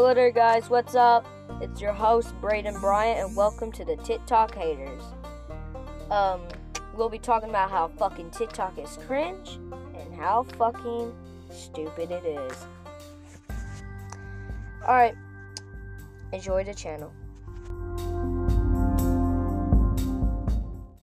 Hello there, guys. What's up? It's your host Braden Bryant, and welcome to the TikTok haters. Um, we'll be talking about how fucking TikTok is cringe and how fucking stupid it is. All right, enjoy the channel.